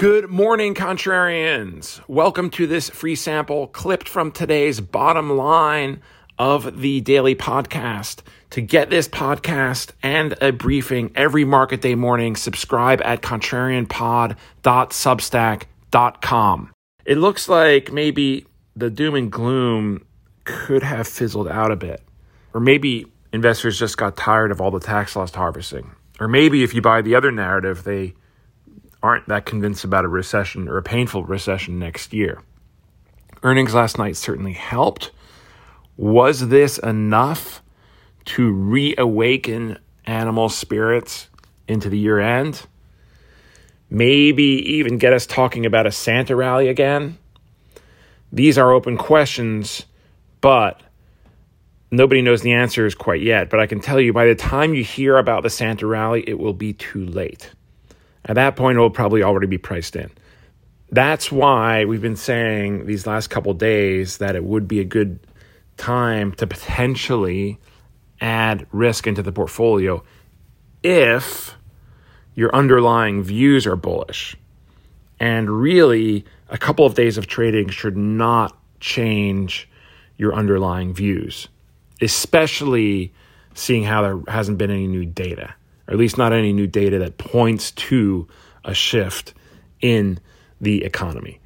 Good morning, contrarians. Welcome to this free sample clipped from today's bottom line of the daily podcast. To get this podcast and a briefing every market day morning, subscribe at contrarianpod.substack.com. It looks like maybe the doom and gloom could have fizzled out a bit. Or maybe investors just got tired of all the tax loss harvesting. Or maybe if you buy the other narrative, they aren't that convinced about a recession or a painful recession next year. Earnings last night certainly helped. Was this enough to reawaken animal spirits into the year end? Maybe even get us talking about a Santa rally again? These are open questions, but nobody knows the answers quite yet. But I can tell you by the time you hear about the Santa rally, it will be too late. At that point, it will probably already be priced in. That's why we've been saying these last couple days that it would be a good time to potentially add risk into the portfolio if your underlying views are bullish. And really, a couple of days of trading should not change your underlying views, especially seeing how there hasn't been any new data or at least not any new data that points to a shift in the economy.